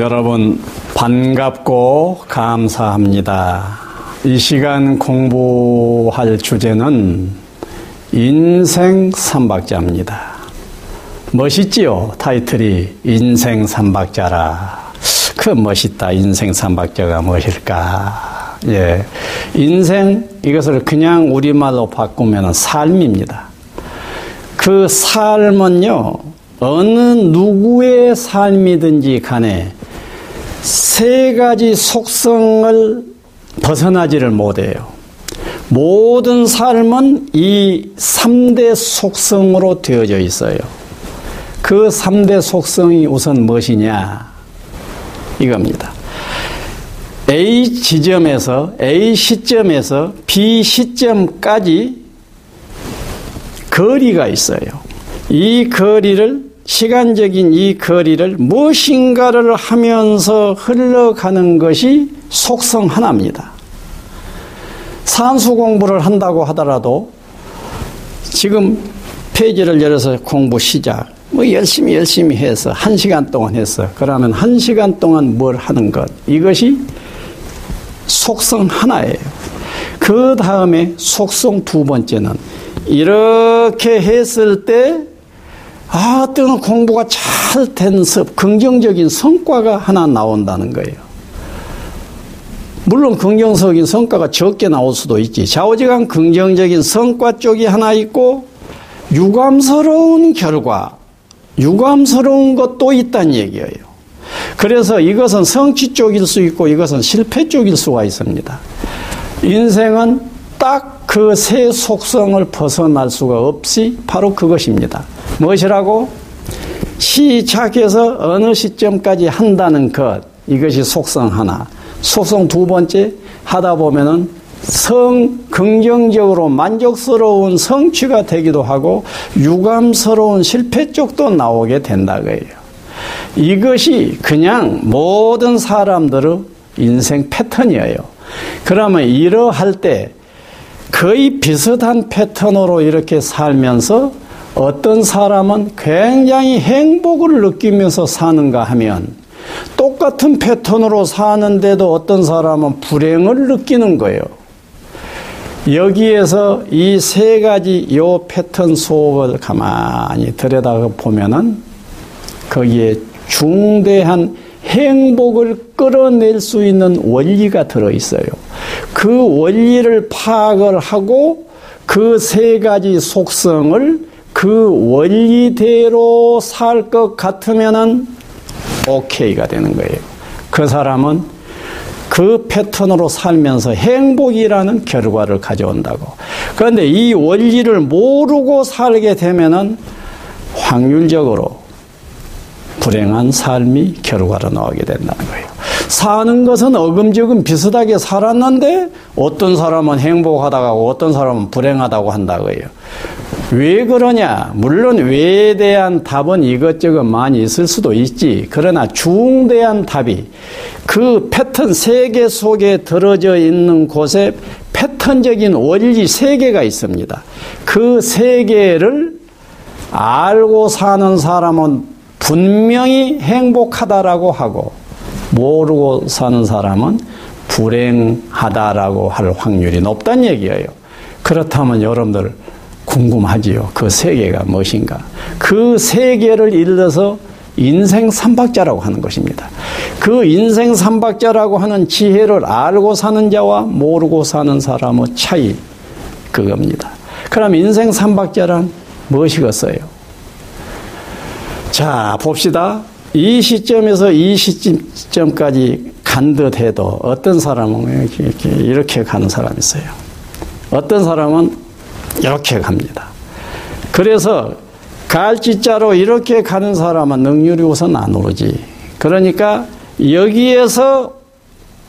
여러분 반갑고 감사합니다. 이 시간 공부할 주제는 인생 삼박자입니다. 멋있지요? 타이틀이 인생 삼박자라. 그 멋있다. 인생 삼박자가 무엇일까? 예. 인생 이것을 그냥 우리말로 바꾸면 삶입니다. 그 삶은요. 어느 누구의 삶이든지 간에 세 가지 속성을 벗어나지를 못해요. 모든 삶은 이 3대 속성으로 되어져 있어요. 그 3대 속성이 우선 무엇이냐? 이겁니다. A 지점에서, A 시점에서 B 시점까지 거리가 있어요. 이 거리를 시간적인 이 거리를 무엇인가를 하면서 흘러가는 것이 속성 하나입니다. 산수 공부를 한다고 하더라도 지금 페이지를 열어서 공부 시작. 뭐 열심히 열심히 해서 한 시간 동안 했어. 그러면 한 시간 동안 뭘 하는 것. 이것이 속성 하나예요. 그 다음에 속성 두 번째는 이렇게 했을 때 아, 어떤 공부가 잘된 긍정적인 성과가 하나 나온다는 거예요. 물론 긍정적인 성과가 적게 나올 수도 있지. 좌우지간 긍정적인 성과 쪽이 하나 있고 유감스러운 결과, 유감스러운 것도 있다는 얘기예요. 그래서 이것은 성취 쪽일 수 있고 이것은 실패 쪽일 수가 있습니다. 인생은 딱 그 세 속성을 벗어날 수가 없이 바로 그것입니다. 무엇이라고? 시작해서 어느 시점까지 한다는 것. 이것이 속성 하나. 속성 두 번째, 하다 보면은 성, 긍정적으로 만족스러운 성취가 되기도 하고, 유감스러운 실패 쪽도 나오게 된다고해요 이것이 그냥 모든 사람들의 인생 패턴이에요. 그러면 이러할 때 거의 비슷한 패턴으로 이렇게 살면서 어떤 사람은 굉장히 행복을 느끼면서 사는가 하면 똑같은 패턴으로 사는데도 어떤 사람은 불행을 느끼는 거예요. 여기에서 이 세 가지 요 패턴 속을 가만히 들여다 보면은 거기에 중대한 행복을 끌어낼 수 있는 원리가 들어 있어요. 그 원리를 파악을 하고 그 세 가지 속성을 그 원리대로 살 것 같으면은 오케이가 되는 거예요. 그 사람은 그 패턴으로 살면서 행복이라는 결과를 가져온다고. 그런데 이 원리를 모르고 살게 되면은 확률적으로 불행한 삶이 결과로 나오게 된다는 거예요. 사는 것은 어금저금 비슷하게 살았는데 어떤 사람은 행복하다고 어떤 사람은 불행하다고 한다고요. 왜 그러냐? 물론 왜에 대한 답은 이것저것 많이 있을 수도 있지. 그러나 중대한 답이 그 패턴 세계 속에 들어져 있는 곳에 패턴적인 원리 세 개가 있습니다. 그 세 개를 알고 사는 사람은 분명히 행복하다라고 하고 모르고 사는 사람은 불행하다라고 할 확률이 높다는 얘기예요. 그렇다면 여러분들 궁금하지요. 그 세계가 무엇인가. 그 세계를 일러서 인생 삼박자라고 하는 것입니다. 그 인생 삼박자라고 하는 지혜를 알고 사는 자와 모르고 사는 사람의 차이, 그겁니다. 그럼 인생 삼박자란 무엇이겠어요? 자, 봅시다. 이 시점에서 이 시점까지 간 듯해도 어떤 사람은 이렇게, 이렇게 가는 사람이 있어요. 어떤 사람은 이렇게 갑니다. 그래서 갈지자로 이렇게 가는 사람은 능률이 우선 안 오르지. 그러니까 여기에서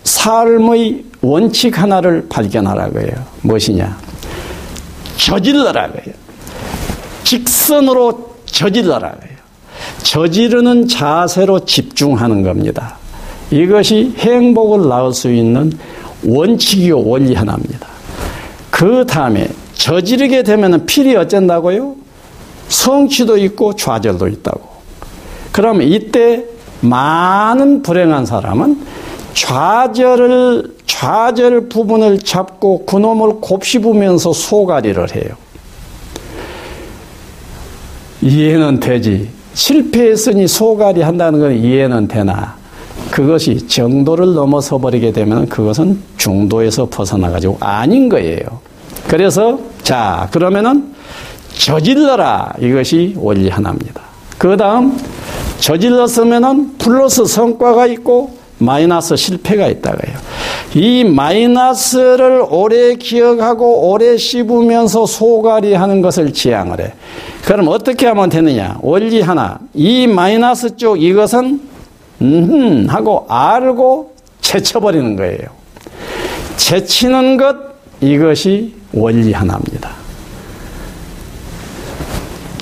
삶의 원칙 하나를 발견하라고 해요. 무엇이냐? 저질러라고 해요. 직선으로 저질러라고 해요. 저지르는 자세로 집중하는 겁니다. 이것이 행복을 낳을 수 있는 원칙이요 원리 하나입니다. 그 다음에 저지르게 되면 필이 어쩐다고요? 성취도 있고 좌절도 있다고. 그러면 이때 많은 불행한 사람은 좌절을 좌절 부분을 잡고 그놈을 곱씹으면서 소가리를 해요. 이해는 되지. 실패했으니 소가리 한다는 건 이해는 되나. 그것이 정도를 넘어서 버리게 되면 그것은 중도에서 벗어나가지고 아닌 거예요. 그래서, 자, 그러면은 저질러라. 이것이 원리 하나입니다. 그 다음, 저질렀으면은 플러스 성과가 있고 마이너스 실패가 있다고요. 이 마이너스를 오래 기억하고 오래 씹으면서 소갈이 하는 것을 지향을 해. 그럼 어떻게 하면 되느냐? 원리 하나. 이 마이너스 쪽 이것은 음 하고 알고 제쳐버리는 거예요. 제치는 것 이것이 원리 하나입니다.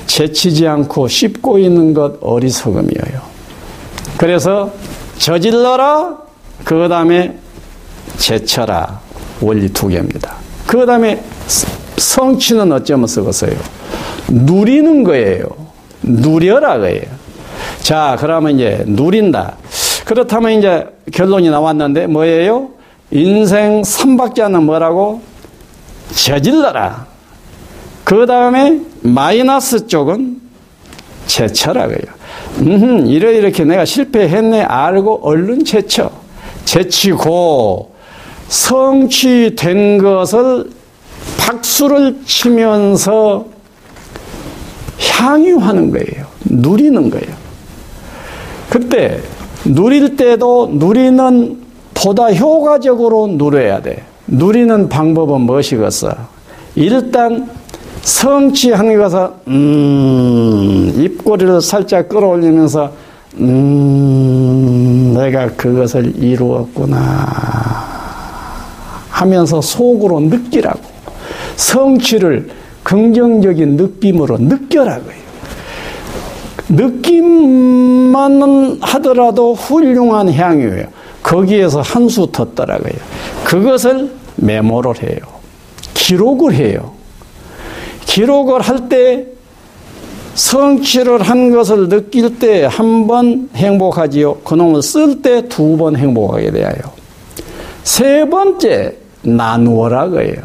제치지 않고 씹고 있는 것 어리석음이에요. 그래서 저질러라 그 다음에 제쳐라 원리 두 개입니다. 그 다음에 성취는 어쩌면 쓰겠어요? 누리는 거예요. 누려라 거예요. 자, 그러면 이제 누린다. 그렇다면 이제 결론이 나왔는데 뭐예요? 인생 3박자는 뭐라고? 저질러라. 그 다음에 마이너스 쪽은 제쳐라고요. 음, 이래 이렇게 내가 실패했네 알고 얼른 제쳐. 제치고 성취된 것을 박수를 치면서 향유하는 거예요. 누리는 거예요. 그때 누릴 때도 누리는 보다 효과적으로 누려야 돼. 누리는 방법은 무엇이겠어? 일단 성취하는 것을 음, 입꼬리를 살짝 끌어올리면서 음, 내가 그것을 이루었구나 하면서 속으로 느끼라고 성취를 긍정적인 느낌으로 느껴라고요. 느낌만 하더라도 훌륭한 향유예요. 거기에서 한수 덧더라고요. 그것을 메모를 해요. 기록을 해요. 기록을 할 때 성취를 한 것을 느낄 때 한 번 행복하지요. 그놈을 쓸 때 두 번 행복하게 되어요. 세 번째 나누어라 거예요.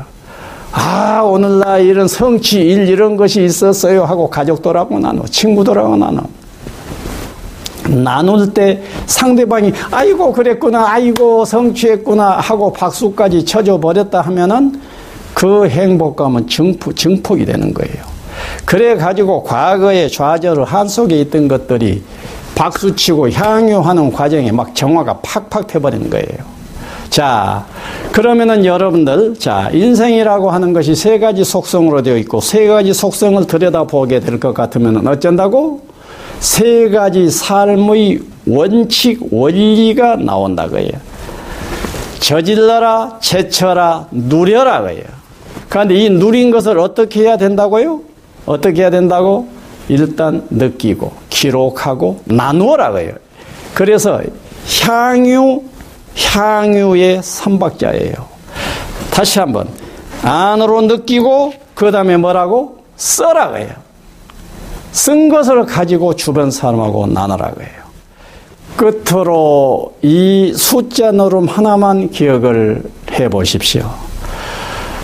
아 오늘날 이런 성취 일 이런 것이 있었어요 하고 가족들하고 나누 친구들하고 나누 나눌 때 상대방이 아이고 그랬구나 아이고 성취했구나 하고 박수까지 쳐줘 버렸다 하면은 그 행복감은 증폭, 증폭이 되는 거예요. 그래 가지고 과거의 좌절을 한 속에 있던 것들이 박수치고 향유하는 과정에 막 정화가 팍팍 돼버리는 거예요. 자, 그러면은 여러분들, 자, 인생이라고 하는 것이 세 가지 속성으로 되어 있고, 세 가지 속성을 들여다보게 될 것 같으면 어쩐다고? 세 가지 삶의 원칙, 원리가 나온다고요. 저질러라, 제쳐라, 누려라, 거예요. 그런데 이 누린 것을 어떻게 해야 된다고요? 어떻게 해야 된다고? 일단 느끼고, 기록하고, 나누어라고요. 그래서 향유, 향유의 삼박자예요. 다시 한번. 안으로 느끼고, 그 다음에 뭐라고? 써라고요. 쓴 것을 가지고 주변 사람하고 나누라고요. 끝으로 이 숫자 노름 하나만 기억을 해 보십시오.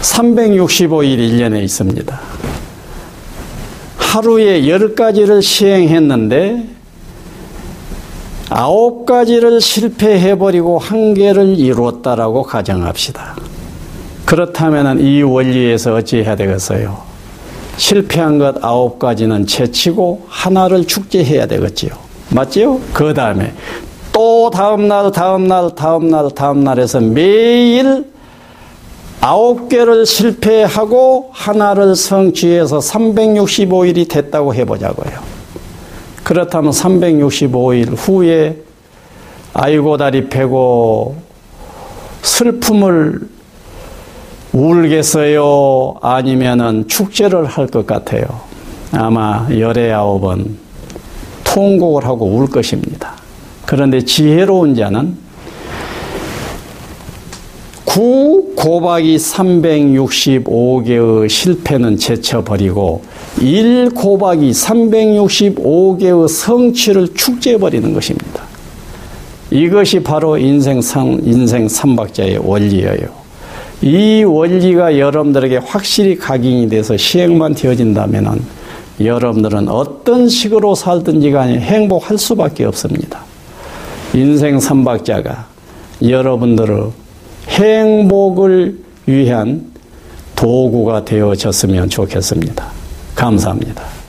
365일 1년에 있습니다. 하루에 10가지를 시행했는데 아홉 가지를 실패해버리고 한 개를 이루었다라고 가정합시다. 그렇다면 이 원리에서 어찌해야 되겠어요? 실패한 것 아홉 가지는 채치고 하나를 축제해야 되겠지요. 맞지요? 그 다음에 또 다음날, 다음날, 다음날, 다음날에서 매일 아홉 개를 실패하고 하나를 성취해서 365일이 됐다고 해보자고요. 그렇다면 365일 후에 아이고 다리 패고 슬픔을 울겠어요? 아니면은 축제를 할 것 같아요. 아마 열에 아홉은 통곡을 하고 울 것입니다. 그런데 지혜로운 자는 9 곱하기 365개의 실패는 제쳐버리고 1 곱하기 365개의 성취를 축제해버리는 것입니다. 이것이 바로 인생 삼, 인생 삼박자의 원리예요. 이 원리가 여러분들에게 확실히 각인이 돼서 시행만 되어진다면 여러분들은 어떤 식으로 살든지 간에 행복할 수밖에 없습니다. 인생 삼박자가 여러분들의 행복을 위한 도구가 되어졌으면 좋겠습니다. 감사합니다.